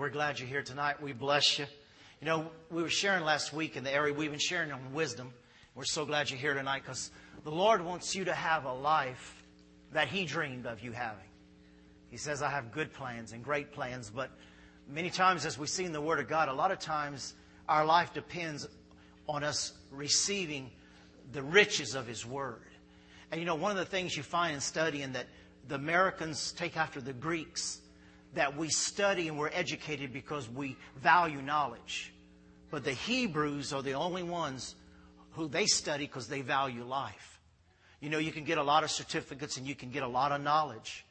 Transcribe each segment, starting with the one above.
we're glad you're here tonight. We bless you. You know, we were sharing last week in the area, we've been sharing on wisdom. We're so glad you're here tonight because the Lord wants you to have a life that He dreamed of you having. He says, I have good plans and great plans, but many times, as we see in the Word of God, a lot of times our life depends on us receiving the riches of His Word. And you know, one of the things you find in studying that the Americans take after the Greeks, that we study and we're educated because we value knowledge. But the Hebrews are the only ones who they study because they value life. You know, you can get a lot of certificates and you can get a lot of knowledge.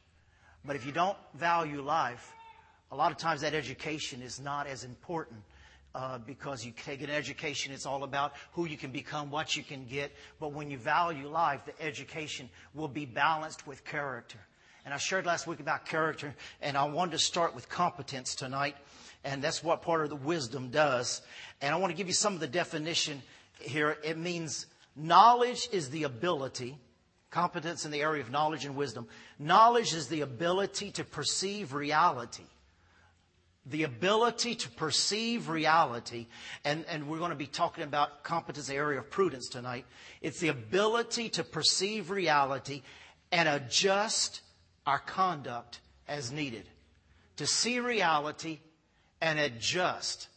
But if you don't value life, a lot of times that education is not as important uh, because you take an education, it's all about who you can become, what you can get. But when you value life, the education will be balanced with character. And I shared last week about character, and I wanted to start with competence tonight. And that's what part of the wisdom does. And I want to give you some of the definition here. It means knowledge is the ability, competence in the area of knowledge and wisdom. Knowledge is the ability to perceive reality the ability to perceive reality, and, and we're going to be talking about competence in the area of prudence tonight. It's the ability to perceive reality and adjust our conduct as needed. To see reality and adjust,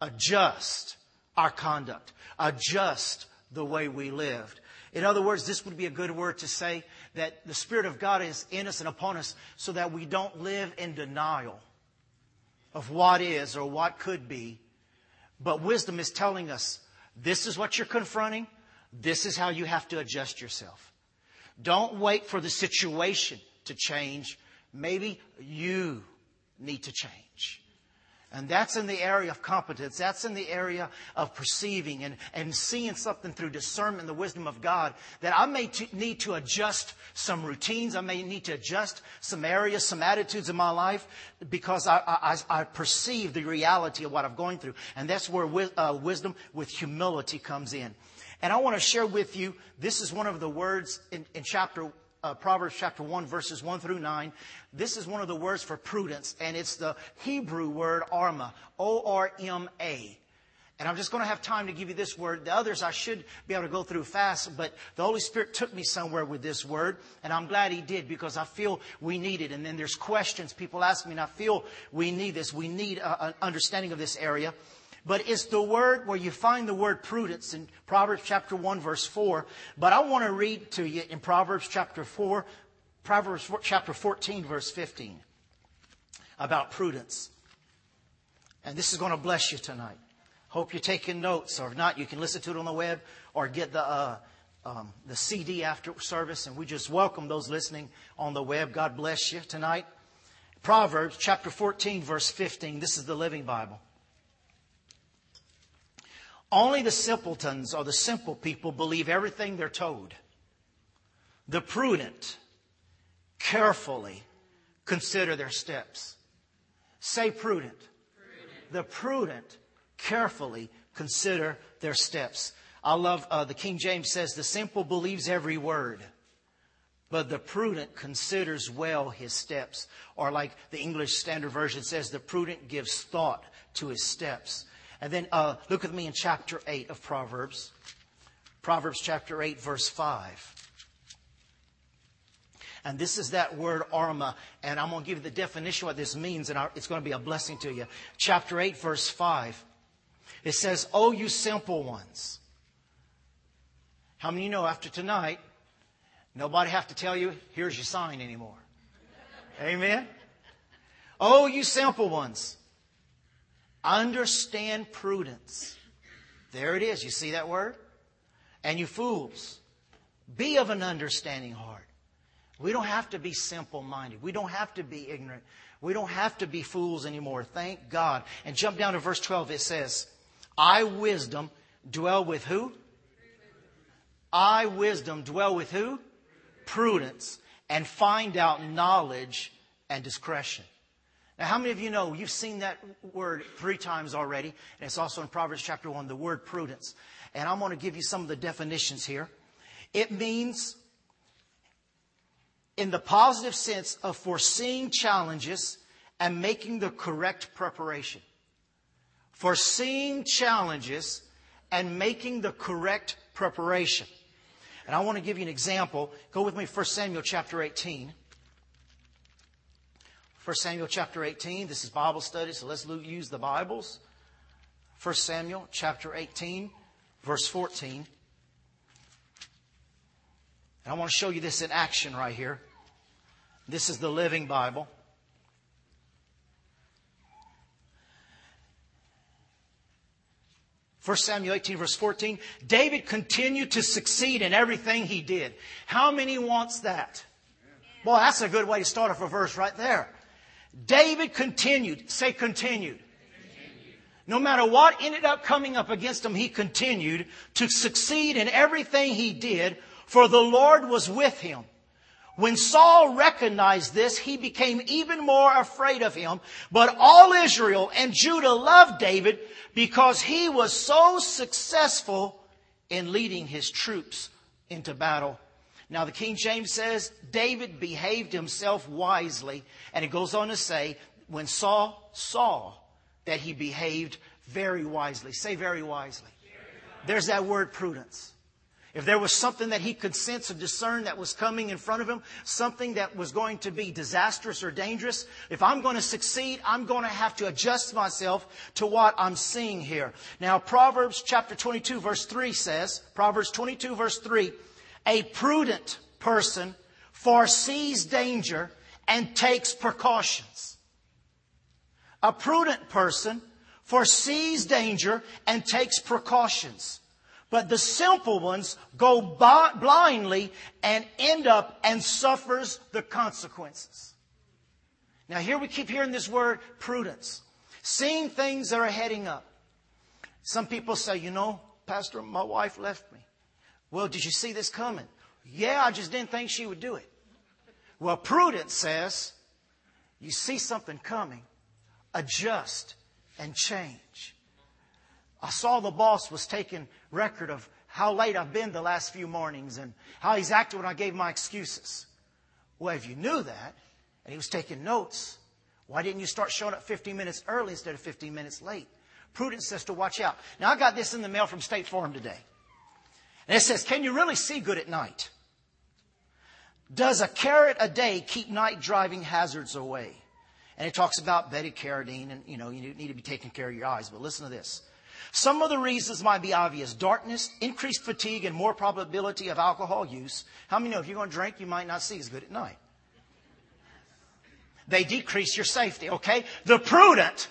adjust our conduct, adjust the way we lived. In other words, this would be a good word to say that the Spirit of God is in us and upon us so that we don't live in denial of what is or what could be. But wisdom is telling us this is what you're confronting. This is how you have to adjust yourself. Don't wait for the situation to change. Maybe you need to change. And that's in the area of competence. That's in the area of perceiving and, and seeing something through discernment the wisdom of God that I may t- need to adjust some routines. I may need to adjust some areas, some attitudes in my life because I, I, I perceive the reality of what I'm going through. And that's where wi- uh, wisdom with humility comes in. And I want to share with you, this is one of the words in, in chapter uh, Proverbs chapter 1, verses 1 through 9. This is one of the words for prudence, and it's the Hebrew word arma, O R M A. And I'm just going to have time to give you this word. The others I should be able to go through fast, but the Holy Spirit took me somewhere with this word, and I'm glad He did because I feel we need it. And then there's questions people ask me, and I feel we need this. We need an understanding of this area. But it's the word where you find the word prudence in Proverbs chapter 1 verse 4. But I want to read to you in Proverbs chapter 4, Proverbs chapter 14 verse 15 about prudence. And this is going to bless you tonight. Hope you're taking notes, or if not, you can listen to it on the web or get the, uh, um, the CD after service. And we just welcome those listening on the web. God bless you tonight. Proverbs chapter 14, verse 15. This is the Living Bible. Only the simpletons or the simple people believe everything they're told. The prudent carefully consider their steps. Say prudent. prudent. The prudent carefully consider their steps. I love uh, the King James says, the simple believes every word, but the prudent considers well his steps. Or like the English Standard Version says, the prudent gives thought to his steps. And then uh, look with me in chapter 8 of Proverbs. Proverbs chapter 8, verse 5. And this is that word arma. And I'm going to give you the definition of what this means, and it's going to be a blessing to you. Chapter 8, verse 5. It says, Oh, you simple ones. How many you know after tonight, nobody have to tell you, here's your sign anymore? Amen? Oh, you simple ones. Understand prudence. There it is. You see that word? And you fools, be of an understanding heart. We don't have to be simple minded. We don't have to be ignorant. We don't have to be fools anymore. Thank God. And jump down to verse 12. It says, I, wisdom, dwell with who? I, wisdom, dwell with who? Prudence. And find out knowledge and discretion. Now, how many of you know you've seen that word three times already? And it's also in Proverbs chapter 1, the word prudence. And I'm going to give you some of the definitions here. It means, in the positive sense of foreseeing challenges and making the correct preparation. Foreseeing challenges and making the correct preparation. And I want to give you an example. Go with me 1 Samuel chapter 18. 1 Samuel chapter 18. This is Bible study, so let's use the Bibles. 1 Samuel chapter 18, verse 14. And I want to show you this in action right here. This is the Living Bible. First Samuel 18 verse 14, David continued to succeed in everything he did. How many wants that? Boy, that's a good way to start off a verse right there. David continued. Say continued. No matter what ended up coming up against him, he continued to succeed in everything he did, for the Lord was with him. When Saul recognized this, he became even more afraid of him. But all Israel and Judah loved David because he was so successful in leading his troops into battle. Now, the King James says David behaved himself wisely, and it goes on to say, when Saul saw that he behaved very wisely. Say very wisely. There's that word prudence. If there was something that he could sense or discern that was coming in front of him, something that was going to be disastrous or dangerous, if I'm going to succeed, I'm going to have to adjust myself to what I'm seeing here. Now, Proverbs chapter 22 verse 3 says, Proverbs 22 verse 3, a prudent person foresees danger and takes precautions. A prudent person foresees danger and takes precautions. But the simple ones go blindly and end up and suffers the consequences. Now here we keep hearing this word prudence. Seeing things that are heading up. Some people say, you know, Pastor, my wife left me. Well, did you see this coming? Yeah, I just didn't think she would do it. Well, prudence says, you see something coming, adjust and change. I saw the boss was taking record of how late I've been the last few mornings and how he's acted when I gave my excuses. Well, if you knew that and he was taking notes, why didn't you start showing up 15 minutes early instead of 15 minutes late? Prudence says to watch out. Now, I got this in the mail from State Farm today. And it says, Can you really see good at night? Does a carrot a day keep night driving hazards away? And it talks about beta carotene and, you know, you need to be taking care of your eyes. But listen to this. Some of the reasons might be obvious. Darkness, increased fatigue, and more probability of alcohol use. How many know if you're going to drink, you might not see as good at night? They decrease your safety, okay? The prudent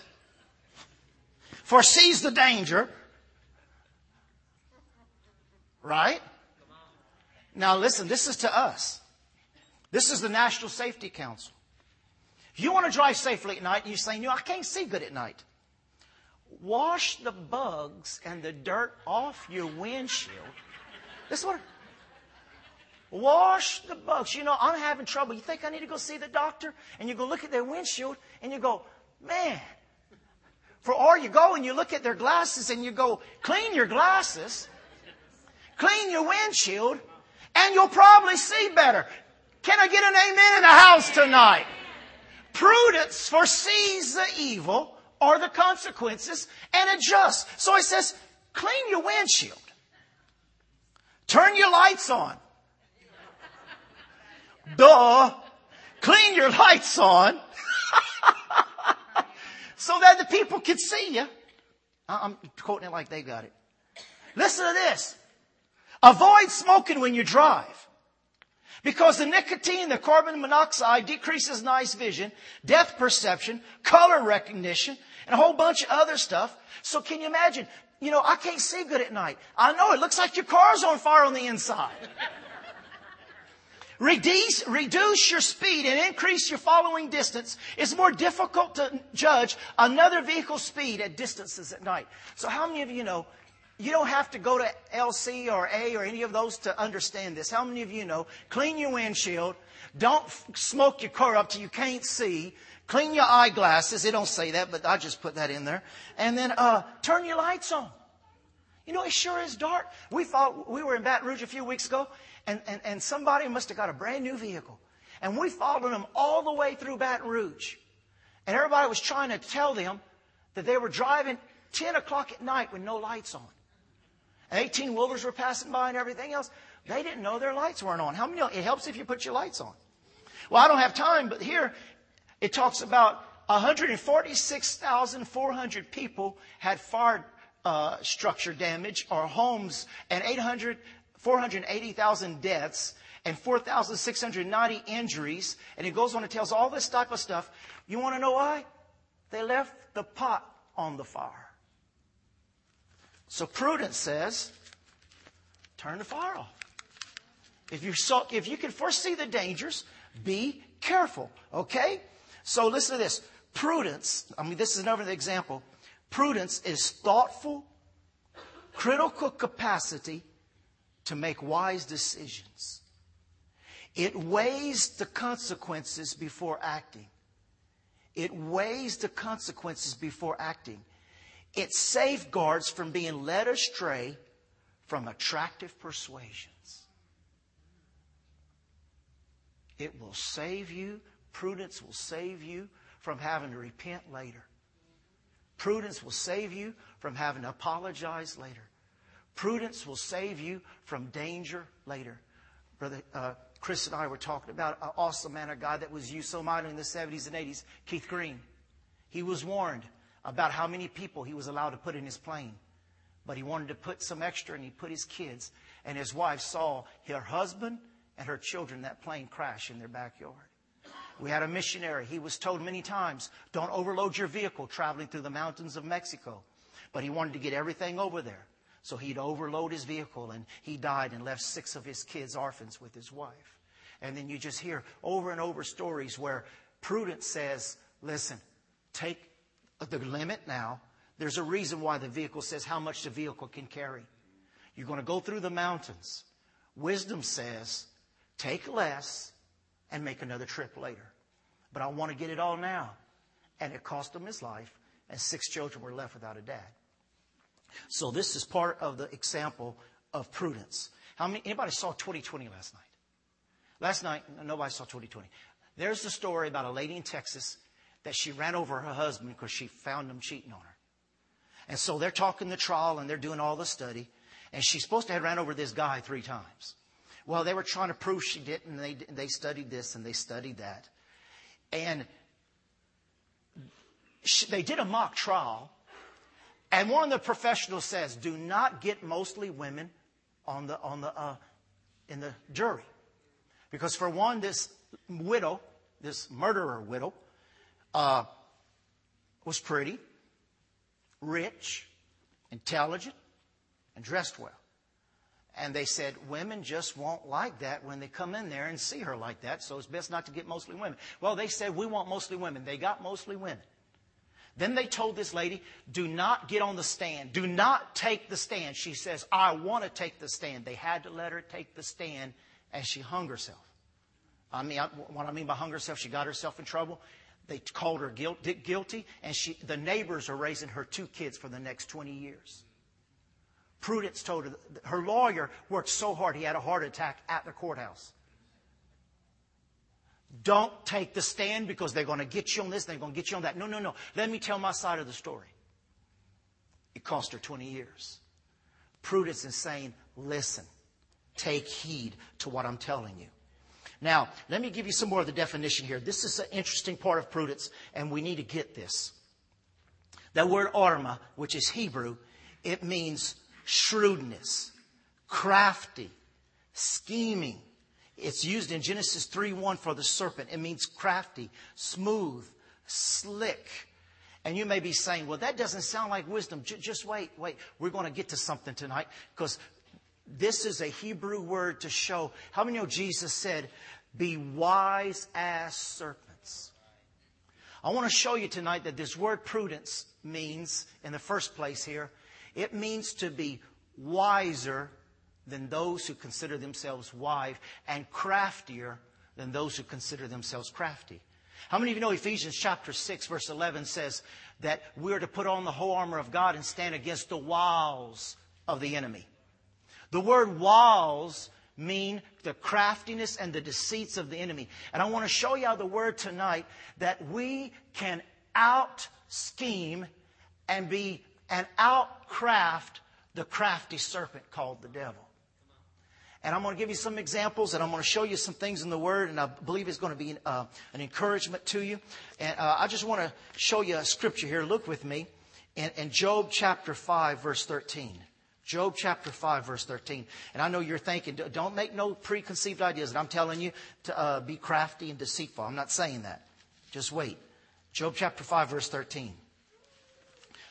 foresees the danger. Right? Now listen, this is to us. This is the National Safety Council. If you want to drive safely at night you're saying, you know, I can't see good at night wash the bugs and the dirt off your windshield. This is what. Wash the bugs. You know, I'm having trouble. You think I need to go see the doctor? And you go look at their windshield and you go, man. For or you go and you look at their glasses and you go, clean your glasses, clean your windshield, and you'll probably see better. Can I get an amen in the house tonight? Prudence foresees the evil or the consequences and adjusts. So he says, clean your windshield. Turn your lights on. Duh. Clean your lights on. so that the people can see you. Uh, I'm quoting it like they got it. Listen to this. Avoid smoking when you drive. Because the nicotine, the carbon monoxide decreases nice vision, depth perception, color recognition, and a whole bunch of other stuff. So can you imagine? You know, I can't see good at night. I know it looks like your car's on fire on the inside. Reduce, reduce your speed and increase your following distance. It's more difficult to judge another vehicle's speed at distances at night. So how many of you know you don't have to go to LC or A or any of those to understand this. How many of you know? Clean your windshield. Don't smoke your car up till you can't see. Clean your eyeglasses. They don't say that, but I just put that in there. And then uh, turn your lights on. You know, it sure is dark. We thought we were in Baton Rouge a few weeks ago, and, and, and somebody must have got a brand new vehicle. And we followed them all the way through Baton Rouge. And everybody was trying to tell them that they were driving 10 o'clock at night with no lights on. 18 wheelers were passing by and everything else. They didn't know their lights weren't on. How many? It helps if you put your lights on. Well, I don't have time, but here it talks about 146,400 people had fire uh, structure damage or homes and 800, 480,000 deaths and 4,690 injuries. And it goes on and tells all this type of stuff. You want to know why? They left the pot on the fire. So prudence says, turn the fire off. If you saw, if you can foresee the dangers, be careful. Okay? So listen to this. Prudence, I mean, this is another example. Prudence is thoughtful, critical capacity to make wise decisions. It weighs the consequences before acting. It weighs the consequences before acting. It safeguards from being led astray from attractive persuasions. It will save you. Prudence will save you from having to repent later. Prudence will save you from having to apologize later. Prudence will save you from danger later. Brother uh, Chris and I were talking about an awesome man, a guy that was used so mightily in the 70s and 80s, Keith Green. He was warned about how many people he was allowed to put in his plane. But he wanted to put some extra and he put his kids. And his wife saw her husband and her children that plane crash in their backyard. We had a missionary. He was told many times, don't overload your vehicle traveling through the mountains of Mexico. But he wanted to get everything over there. So he'd overload his vehicle and he died and left six of his kids orphans with his wife. And then you just hear over and over stories where prudence says, listen, take the limit now. There's a reason why the vehicle says how much the vehicle can carry. You're going to go through the mountains. Wisdom says, take less and make another trip later. But I want to get it all now. And it cost him his life, and six children were left without a dad. So this is part of the example of prudence. How many, anybody saw 2020 last night? Last night, nobody saw 2020. There's the story about a lady in Texas that she ran over her husband because she found him cheating on her. And so they're talking the trial and they're doing all the study. And she's supposed to have ran over this guy three times. Well, they were trying to prove she didn't. And they, they studied this and they studied that. And she, they did a mock trial. And one of the professionals says, do not get mostly women on the, on the, uh, in the jury. Because for one, this widow, this murderer widow, uh, was pretty, rich, intelligent, and dressed well. And they said women just won't like that when they come in there and see her like that, so it's best not to get mostly women. Well, they said we want mostly women. They got mostly women. Then they told this lady, do not get on the stand. Do not take the stand. She says, I want to take the stand. They had to let her take the stand as she hung herself. I mean, what I mean by hung herself, she got herself in trouble. They called her guilty, and she, the neighbors are raising her two kids for the next 20 years. Prudence told her, her lawyer worked so hard he had a heart attack at the courthouse. Don't take the stand because they're going to get you on this, they're going to get you on that. No, no, no. Let me tell my side of the story. It cost her 20 years. Prudence is saying, listen, take heed to what I'm telling you. Now, let me give you some more of the definition here. This is an interesting part of prudence, and we need to get this. That word orma, which is Hebrew, it means shrewdness, crafty, scheming. It's used in Genesis 3:1 for the serpent. It means crafty, smooth, slick. And you may be saying, well, that doesn't sound like wisdom. J- just wait, wait. We're going to get to something tonight because this is a Hebrew word to show. How many know Jesus said, be wise as serpents? I want to show you tonight that this word prudence means, in the first place here, it means to be wiser than those who consider themselves wise and craftier than those who consider themselves crafty. How many of you know Ephesians chapter 6 verse 11 says that we're to put on the whole armor of God and stand against the wiles of the enemy? The word walls mean the craftiness and the deceits of the enemy. And I want to show you how the word tonight that we can out scheme and be and outcraft the crafty serpent called the devil. And I'm going to give you some examples and I'm going to show you some things in the Word, and I believe it's going to be uh, an encouragement to you. And uh, I just want to show you a scripture here. Look with me in, in Job chapter 5, verse 13. Job chapter 5, verse 13. And I know you're thinking, don't make no preconceived ideas. And I'm telling you to uh, be crafty and deceitful. I'm not saying that. Just wait. Job chapter 5, verse 13.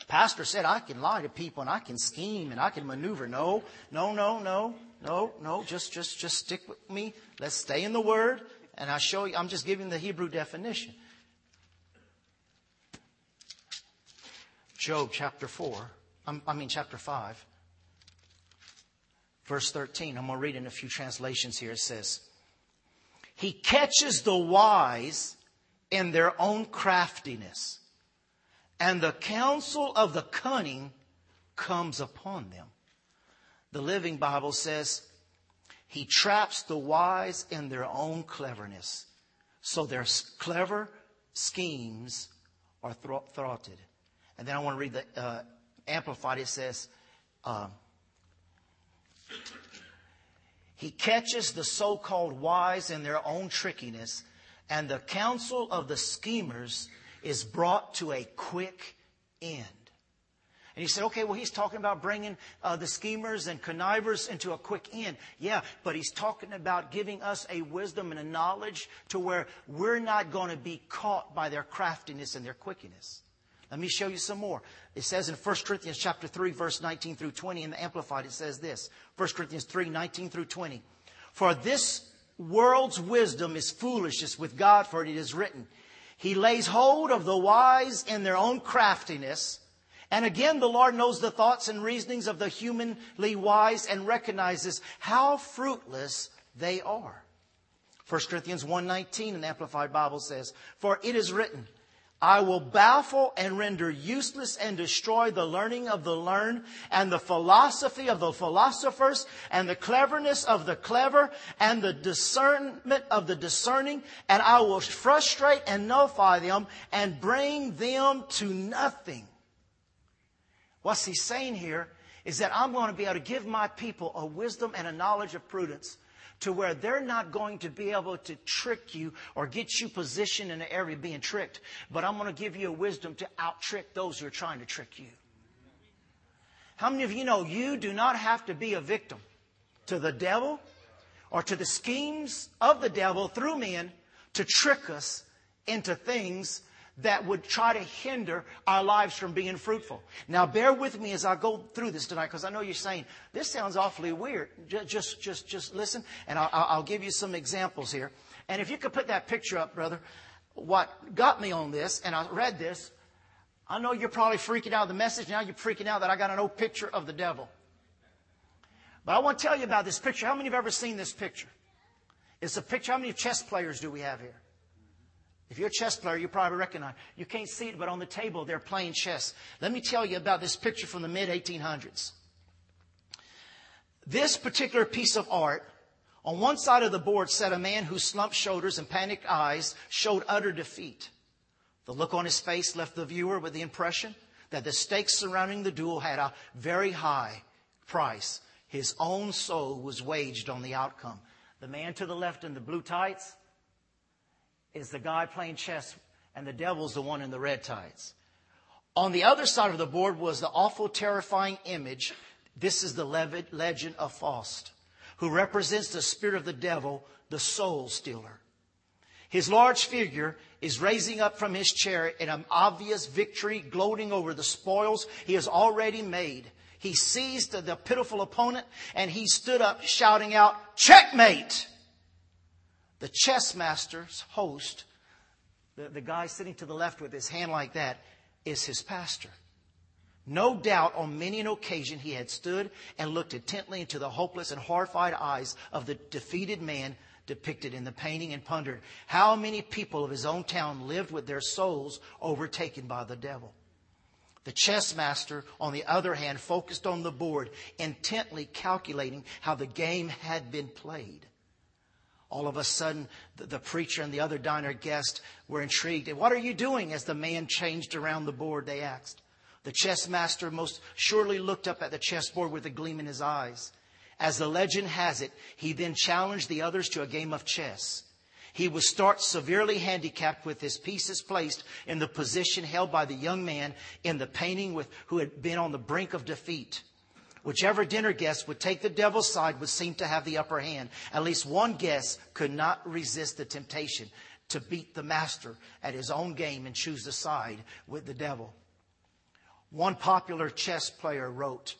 Pastor said I can lie to people and I can scheme and I can maneuver. No, no, no, no. No, no, just, just, just stick with me. Let's stay in the Word, and I'll show you. I'm just giving the Hebrew definition. Job chapter 4, I mean chapter 5, verse 13. I'm going to read in a few translations here. It says, He catches the wise in their own craftiness, and the counsel of the cunning comes upon them. The Living Bible says, He traps the wise in their own cleverness, so their clever schemes are thwarted. And then I want to read the uh, Amplified. It says, uh, He catches the so called wise in their own trickiness, and the counsel of the schemers is brought to a quick end. And you said, okay, well, he's talking about bringing uh, the schemers and connivers into a quick end. Yeah, but he's talking about giving us a wisdom and a knowledge to where we're not going to be caught by their craftiness and their quickiness. Let me show you some more. It says in 1 Corinthians chapter 3, verse 19 through 20, in the Amplified, it says this. 1 Corinthians 3, 19 through 20. For this world's wisdom is foolishness with God, for it is written, He lays hold of the wise in their own craftiness. And again, the Lord knows the thoughts and reasonings of the humanly wise and recognizes how fruitless they are. 1 Corinthians 1.19 in the Amplified Bible says, For it is written, I will baffle and render useless and destroy the learning of the learned and the philosophy of the philosophers and the cleverness of the clever and the discernment of the discerning and I will frustrate and nullify them and bring them to nothing. What's he saying here is that I'm going to be able to give my people a wisdom and a knowledge of prudence to where they're not going to be able to trick you or get you positioned in an area being tricked, but I'm going to give you a wisdom to out trick those who are trying to trick you. How many of you know you do not have to be a victim to the devil or to the schemes of the devil through men to trick us into things that would try to hinder our lives from being fruitful. Now, bear with me as I go through this tonight, because I know you're saying this sounds awfully weird. Just, just, just listen, and I'll, I'll give you some examples here. And if you could put that picture up, brother, what got me on this, and I read this. I know you're probably freaking out the message. Now you're freaking out that I got an old picture of the devil. But I want to tell you about this picture. How many have ever seen this picture? It's a picture. How many chess players do we have here? If you're a chess player, you probably recognize. You can't see it, but on the table they're playing chess. Let me tell you about this picture from the mid 1800s. This particular piece of art, on one side of the board sat a man whose slumped shoulders and panicked eyes showed utter defeat. The look on his face left the viewer with the impression that the stakes surrounding the duel had a very high price. His own soul was waged on the outcome. The man to the left in the blue tights, is the guy playing chess, and the devil's the one in the red tights. On the other side of the board was the awful, terrifying image. This is the legend of Faust, who represents the spirit of the devil, the soul stealer. His large figure is raising up from his chair in an obvious victory, gloating over the spoils he has already made. He seized the pitiful opponent and he stood up shouting out, checkmate! The chess master's host, the, the guy sitting to the left with his hand like that, is his pastor. No doubt on many an occasion he had stood and looked intently into the hopeless and horrified eyes of the defeated man depicted in the painting and pondered how many people of his own town lived with their souls overtaken by the devil. The chess master, on the other hand, focused on the board, intently calculating how the game had been played. All of a sudden, the, preacher and the other diner guest were intrigued. What are you doing? As the man changed around the board, they asked. The chess master most surely looked up at the chessboard with a gleam in his eyes. As the legend has it, he then challenged the others to a game of chess. He would start severely handicapped with his pieces placed in the position held by the young man in the painting with, who had been on the brink of defeat. Whichever dinner guest would take the devil's side would seem to have the upper hand. At least one guest could not resist the temptation to beat the master at his own game and choose the side with the devil. One popular chess player wrote,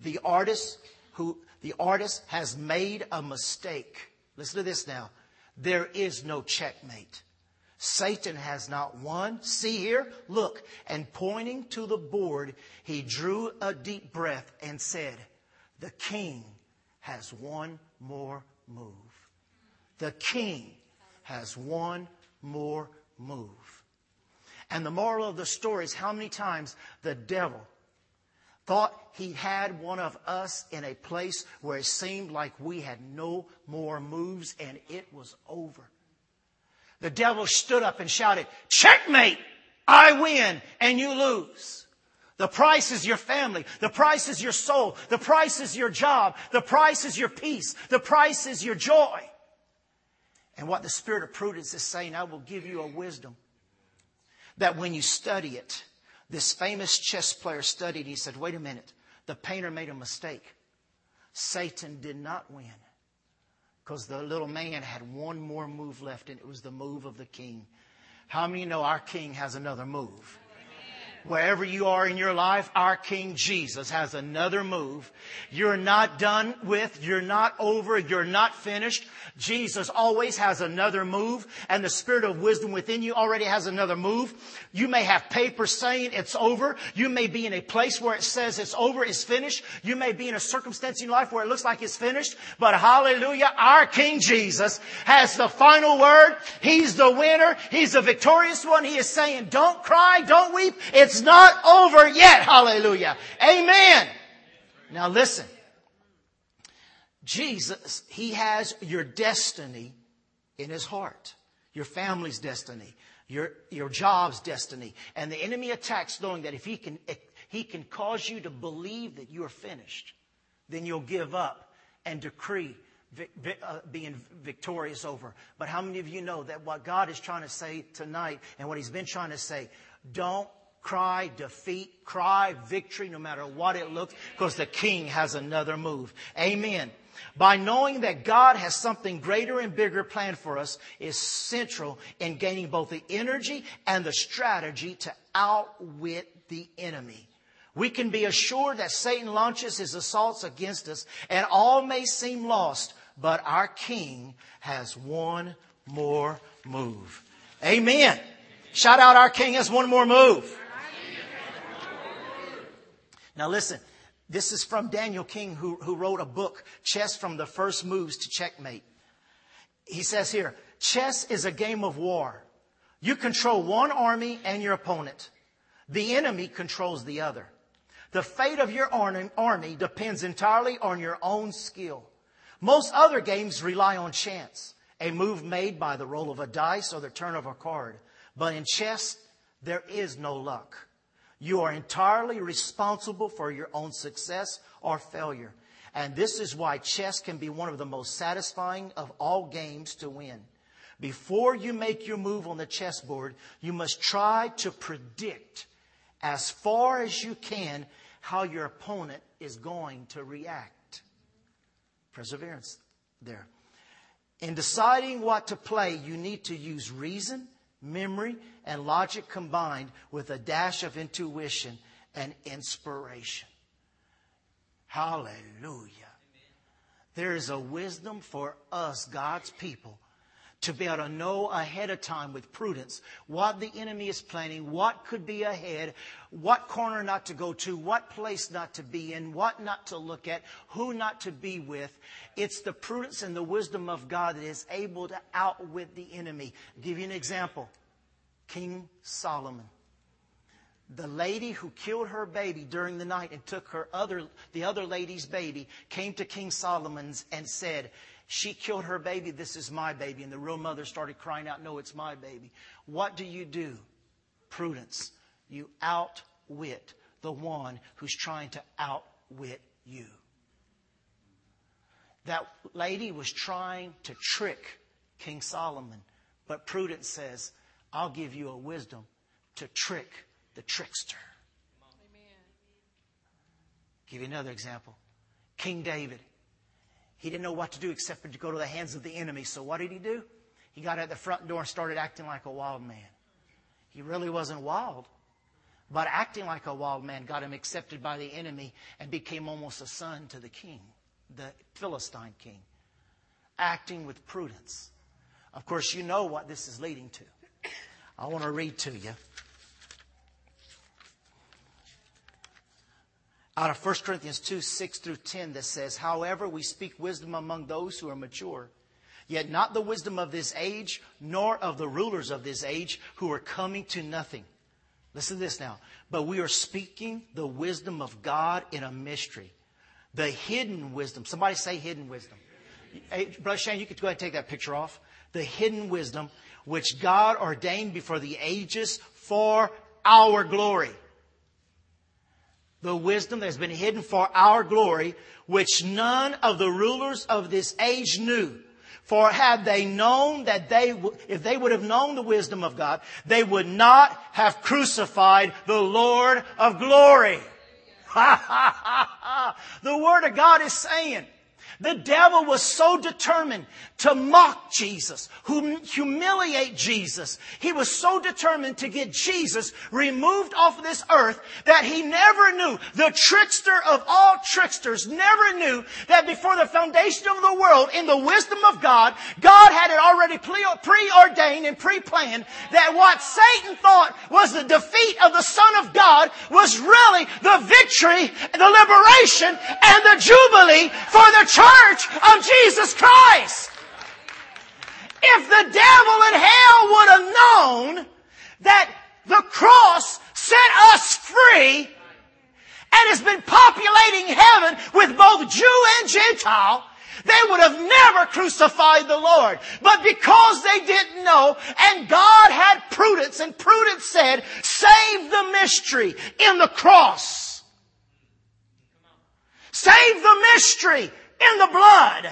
the artist who, the artist has made a mistake. Listen to this now. There is no checkmate. Satan has not won. See here, look. And pointing to the board, he drew a deep breath and said, The king has one more move. The king has one more move. And the moral of the story is how many times the devil thought he had one of us in a place where it seemed like we had no more moves and it was over. The devil stood up and shouted, checkmate! I win and you lose. The price is your family. The price is your soul. The price is your job. The price is your peace. The price is your joy. And what the Spirit of prudence is saying, I will give you a wisdom that when you study it, this famous chess player studied, he said, wait a minute, the painter made a mistake. Satan did not win because the little man had one more move left and it was the move of the king. How many know our king has another move? Wherever you are in your life, our King Jesus has another move. You're not done with, you're not over, you're not finished. Jesus always has another move, and the Spirit of wisdom within you already has another move. You may have paper saying it's over. You may be in a place where it says it's over, it's finished. You may be in a circumstance in life where it looks like it's finished, but hallelujah, our King Jesus has the final word. He's the winner. He's the victorious one. He is saying, don't cry, don't weep. It's it's not over yet. Hallelujah. Amen. Now listen. Jesus, He has your destiny in His heart. Your family's destiny. Your, your job's destiny. And the enemy attacks knowing that if he can, if he can cause you to believe that you are finished, then you'll give up and decree uh, being victorious over. But how many of you know that what God is trying to say tonight and what He's been trying to say, don't cry defeat, cry victory, no matter what it looks, because the king has another move. Amen. By knowing that God has something greater and bigger planned for us is central in gaining both the energy and the strategy to outwit the enemy. We can be assured that Satan launches his assaults against us and all may seem lost, but our King has one more move. Amen. Shout out our King has one more move. Now listen, this is from Daniel King who, who wrote a book, Chess from the First Moves to Checkmate. He says here, chess is a game of war. You control one army and your opponent. The enemy controls the other. The fate of your army depends entirely on your own skill. Most other games rely on chance, a move made by the roll of a dice or the turn of a card. But in chess, there is no luck. You are entirely responsible for your own success or failure. And this is why chess can be one of the most satisfying of all games to win. Before you make your move on the chessboard, you must try to predict as far as you can how your opponent is going to react. Perseverance there. In deciding what to play, you need to use reason memory, and logic combined with a dash of intuition and inspiration. Hallelujah. There is a wisdom for us, God's people, to be able to know ahead of time with prudence what the enemy is planning, what could be ahead, what corner not to go to, what place not to be in, what not to look at, who not to be with. It's the prudence and the wisdom of God that is able to outwit the enemy. I'll give you an example. King Solomon. The lady who killed her baby during the night and took her other, the other lady's baby came to King Solomon's and said, She killed her baby. This is my baby. And the real mother started crying out, No, it's my baby. What do you do? Prudence. You outwit the one who's trying to outwit you. That lady was trying to trick King Solomon, but prudence says, I'll give you a wisdom to trick the trickster. Give you another example. King David. He didn't know what to do except to go to the hands of the enemy. So what did he do? He got at the front door and started acting like a wild man. He really wasn't wild. But acting like a wild man got him accepted by the enemy and became almost a son to the king, the Philistine king. Acting with prudence. Of course, you know what this is leading to. I want to read to you. Out of 1 Corinthians 2 6 through 10, that says, However, we speak wisdom among those who are mature, yet not the wisdom of this age, nor of the rulers of this age who are coming to nothing. Listen to this now. But we are speaking the wisdom of God in a mystery. The hidden wisdom. Somebody say hidden wisdom. Hey, Brother Shane, you could go ahead and take that picture off. The hidden wisdom which God ordained before the ages for our glory. The wisdom that has been hidden for our glory, which none of the rulers of this age knew. For had they known that they, if they would have known the wisdom of God, they would not have crucified the Lord of glory. the Word of God is saying, the devil was so determined to mock Jesus, humiliate Jesus. He was so determined to get Jesus removed off of this earth that he never knew, the trickster of all tricksters never knew that before the foundation of the world, in the wisdom of God, God had it already preordained and pre-planned that what Satan thought was the defeat of the Son of God was really the victory, the liberation, and the jubilee for the church church of Jesus Christ. If the devil in hell would have known that the cross set us free and has been populating heaven with both Jew and Gentile, they would have never crucified the Lord. But because they didn't know, and God had prudence, and prudence said, save the mystery in the cross. Save the mystery in the blood.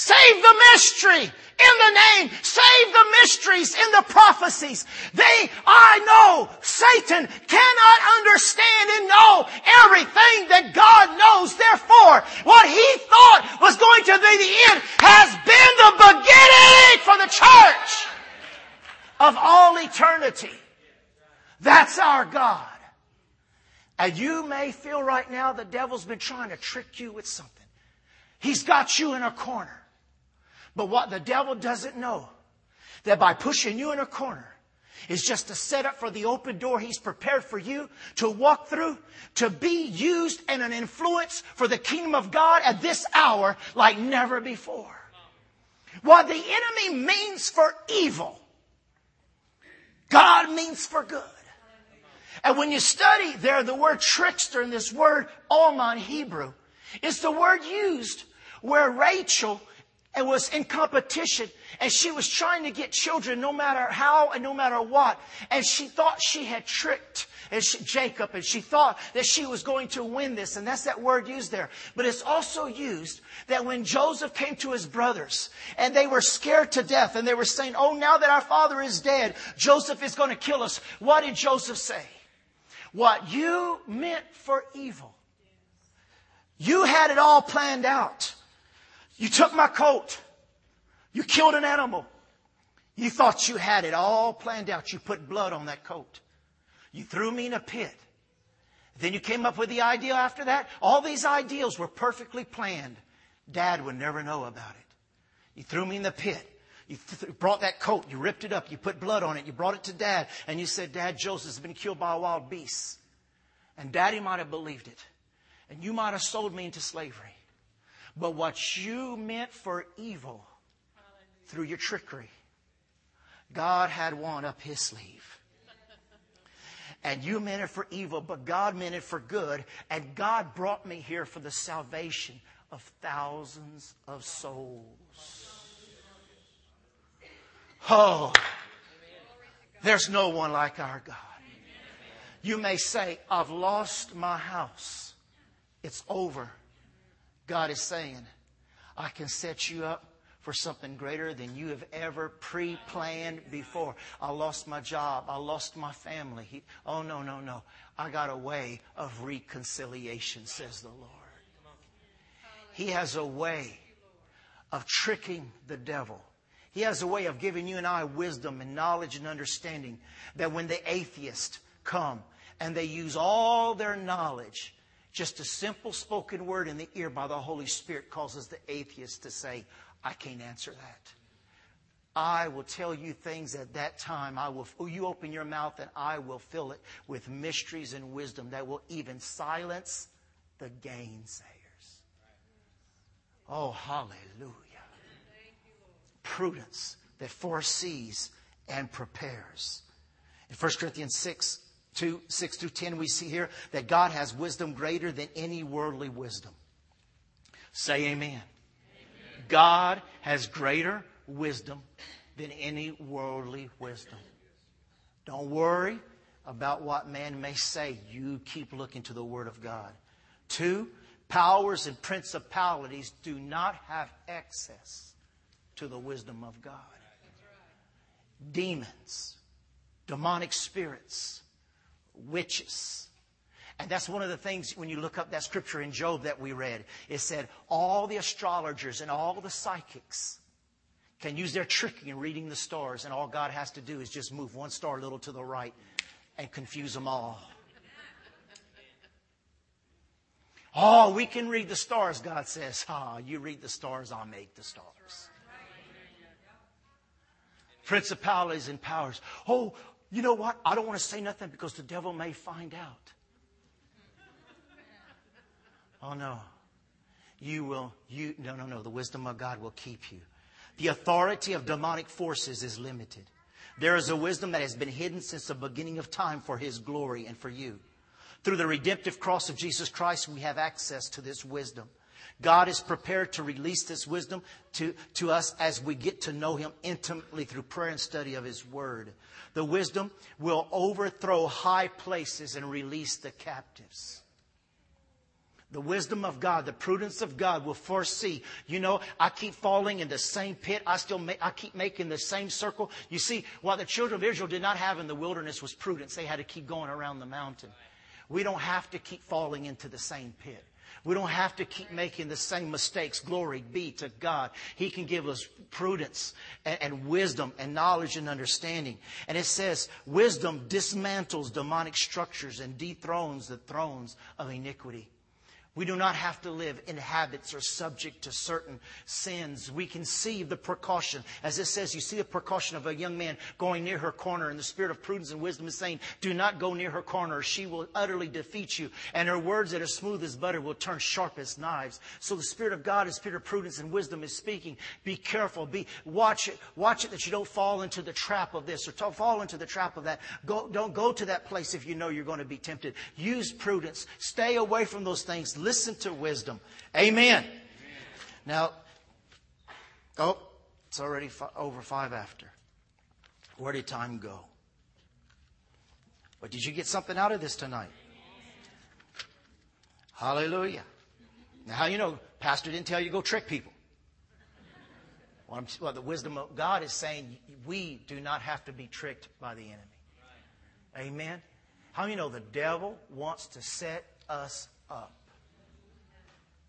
Save the mystery in the name. Save the mysteries in the prophecies. They, I know Satan cannot understand and know everything that God knows. Therefore, what he thought was going to be the end has been the beginning for the church of all eternity. That's our God. And you may feel right now the devil's been trying to trick you with something. He's got you in a corner. But what the devil doesn't know, that by pushing you in a corner, is just a setup for the open door he's prepared for you to walk through, to be used and an influence for the kingdom of God at this hour like never before. What the enemy means for evil, God means for good. And when you study there, the word trickster in this word, Alman Hebrew, is the word used where Rachel was in competition and she was trying to get children no matter how and no matter what. And she thought she had tricked Jacob and she thought that she was going to win this. And that's that word used there. But it's also used that when Joseph came to his brothers and they were scared to death and they were saying, Oh, now that our father is dead, Joseph is going to kill us. What did Joseph say? What you meant for evil. You had it all planned out. You took my coat. You killed an animal. You thought you had it all planned out. You put blood on that coat. You threw me in a pit. Then you came up with the idea after that. All these ideals were perfectly planned. Dad would never know about it. You threw me in the pit. You th- brought that coat, you ripped it up, you put blood on it, you brought it to dad, and you said, Dad, Joseph's been killed by a wild beast. And daddy might have believed it. And you might have sold me into slavery. But what you meant for evil through your trickery, God had one up his sleeve. And you meant it for evil, but God meant it for good. And God brought me here for the salvation of thousands of souls. Oh, there's no one like our God. You may say, I've lost my house. It's over. God is saying, I can set you up for something greater than you have ever pre planned before. I lost my job. I lost my family. He, oh, no, no, no. I got a way of reconciliation, says the Lord. He has a way of tricking the devil. He has a way of giving you and I wisdom and knowledge and understanding that when the atheists come and they use all their knowledge, just a simple spoken word in the ear by the Holy Spirit causes the atheist to say, I can't answer that. I will tell you things at that time. I will, you open your mouth and I will fill it with mysteries and wisdom that will even silence the gainsayers. Oh, hallelujah. Prudence that foresees and prepares. In 1 Corinthians 6, 2, 6 through 10, we see here that God has wisdom greater than any worldly wisdom. Say amen. God has greater wisdom than any worldly wisdom. Don't worry about what man may say. You keep looking to the Word of God. Two, powers and principalities do not have access to the wisdom of God. Demons, demonic spirits, witches, and that's one of the things when you look up that scripture in Job that we read. It said all the astrologers and all the psychics can use their tricking and reading the stars, and all God has to do is just move one star a little to the right and confuse them all. Oh, we can read the stars, God says. Ah, you read the stars, I'll make the stars. Principalities and powers. Oh, you know what? I don't want to say nothing because the devil may find out. Oh, no. You will, you, no, no, no. The wisdom of God will keep you. The authority of demonic forces is limited. There is a wisdom that has been hidden since the beginning of time for His glory and for you. Through the redemptive cross of Jesus Christ, we have access to this wisdom. God is prepared to release this wisdom to, to us as we get to know Him intimately through prayer and study of His Word. The wisdom will overthrow high places and release the captives. The wisdom of God, the prudence of God will foresee. You know, I keep falling in the same pit. I still make, I keep making the same circle. You see, what the children of Israel did not have in the wilderness was prudence. They had to keep going around the mountain. We don't have to keep falling into the same pit. We don't have to keep making the same mistakes. Glory be to God. He can give us prudence and, and, wisdom and knowledge and understanding. And it says, wisdom dismantles demonic structures and dethrones the thrones of iniquity. We do not have to live in habits or subject to certain sins. We can see the precaution. As it says, you see the precaution of a young man going near her corner, and the spirit of prudence and wisdom is saying, Do not go near her corner, or she will utterly defeat you. And her words that are smooth as butter will turn sharp as knives. So the Spirit of God, the Spirit of prudence and wisdom, is speaking. Be careful. Be watch it. Watch it that you don't fall into the trap of this or fall into the trap of that. Go, don't go to that place if you know you're going to be tempted. Use prudence. Stay away from those things Listen to wisdom. Amen. Amen. Now, oh, it's already over five after. Where did time go? But did you get something out of this tonight? Hallelujah. Now, how you know Pastor didn't tell you to go trick people? Well, well, the wisdom of God is saying we do not have to be tricked by the enemy. Amen. How you know the devil wants to set us up?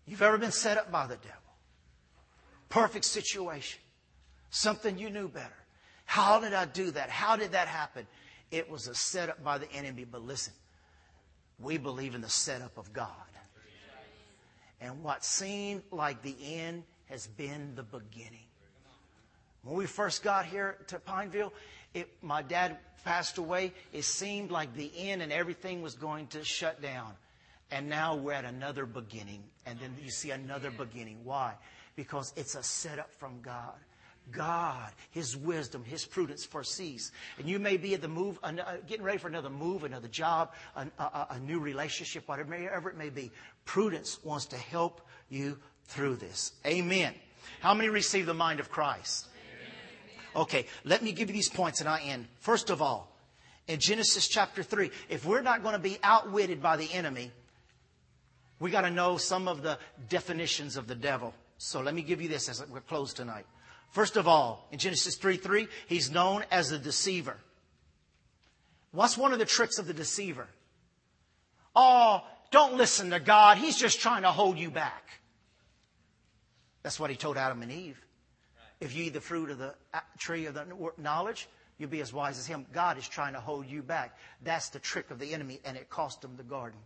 You've ever been set up by the devil. Perfect situation. Something you knew better. How did I do that? How did that happen? It was a setup by the enemy. But listen, we believe in the setup of God. And what seemed like the end has been the beginning. When we first got here to Pineville, it, my dad passed away. It seemed like the end and everything was going to shut down. And now we're at another beginning. And then you see another beginning. Why? Because it's a setup from God. God, His wisdom, His prudence foresees. And you may be at the move, uh, getting ready for another move, another job, a, a, a new relationship, whatever it may be. Prudence wants to help you through this. Amen. How many receive the mind of Christ? Okay, let me give you these points and I end. First of all, in Genesis chapter 3, if we're not going to be outwitted by the enemy, we got to know some of the definitions of the devil. So let me give you this as we're closed tonight. First of all, in Genesis 3 3, he's known as the deceiver. What's one of the tricks of the deceiver? Oh, don't listen to God. He's just trying to hold you back. That's what he told Adam and Eve. If you eat the fruit of the uh, tree of the knowledge, you'll be as wise as him. God is trying to hold you back. That's the trick of the enemy, and it cost him the garden.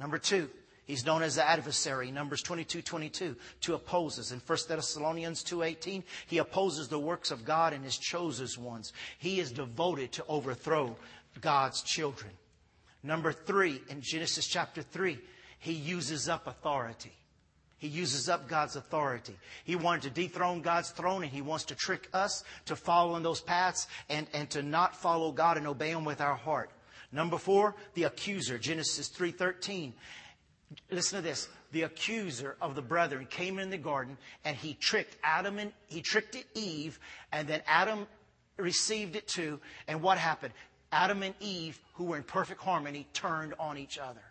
Number two, he's known as the adversary. Numbers 22, 22, to opposes. In 1 Thessalonians 2.18, he opposes the works of God and his chosen ones. He is devoted to overthrow God's children. Number three, in Genesis chapter 3, he uses up authority. He uses up God's authority. He wanted to dethrone God's throne and he wants to trick us to follow in those paths and, and to not follow God and obey him with our heart. Number four, the accuser, Genesis 3.13. Listen to this. The accuser of the brethren came in the garden and he tricked Adam and he tricked Eve and then Adam received it too. And what happened? Adam and Eve, who were in perfect harmony, turned on each other.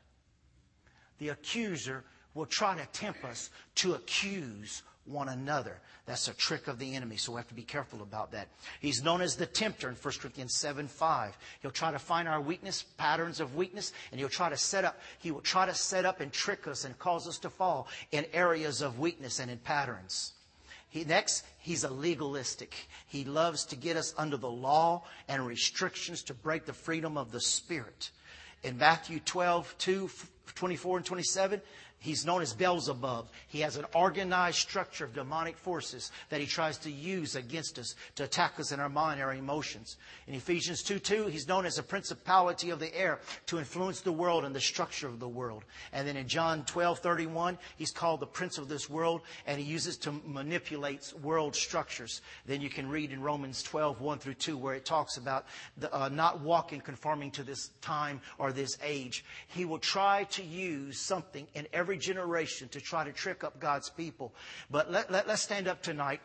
The accuser will try to tempt us to accuse one another. That's a trick of the enemy, so we have to be careful about that. He's known as the tempter in 1 Corinthians 7 5. He'll try to find our weakness, patterns of weakness, and he'll try to set up, he will try to set up and trick us and cause us to fall in areas of weakness and in patterns. He, next, he's a legalistic. He loves to get us under the law and restrictions to break the freedom of the Spirit. In Matthew 12, 2, 24 and 27, He's known as Beelzebub. He has an organized structure of demonic forces that he tries to use against us to attack us in our mind, our emotions. In Ephesians 2 2, he's known as a principality of the air to influence the world and the structure of the world. And then in John 12 31, he's called the prince of this world and he uses to manipulate world structures. Then you can read in Romans 12 1 through 2 where it talks about the, uh, not walking conforming to this time or this age. He will try to use something in every every generation to try to trick up God's people. But let, let, let's stand up tonight.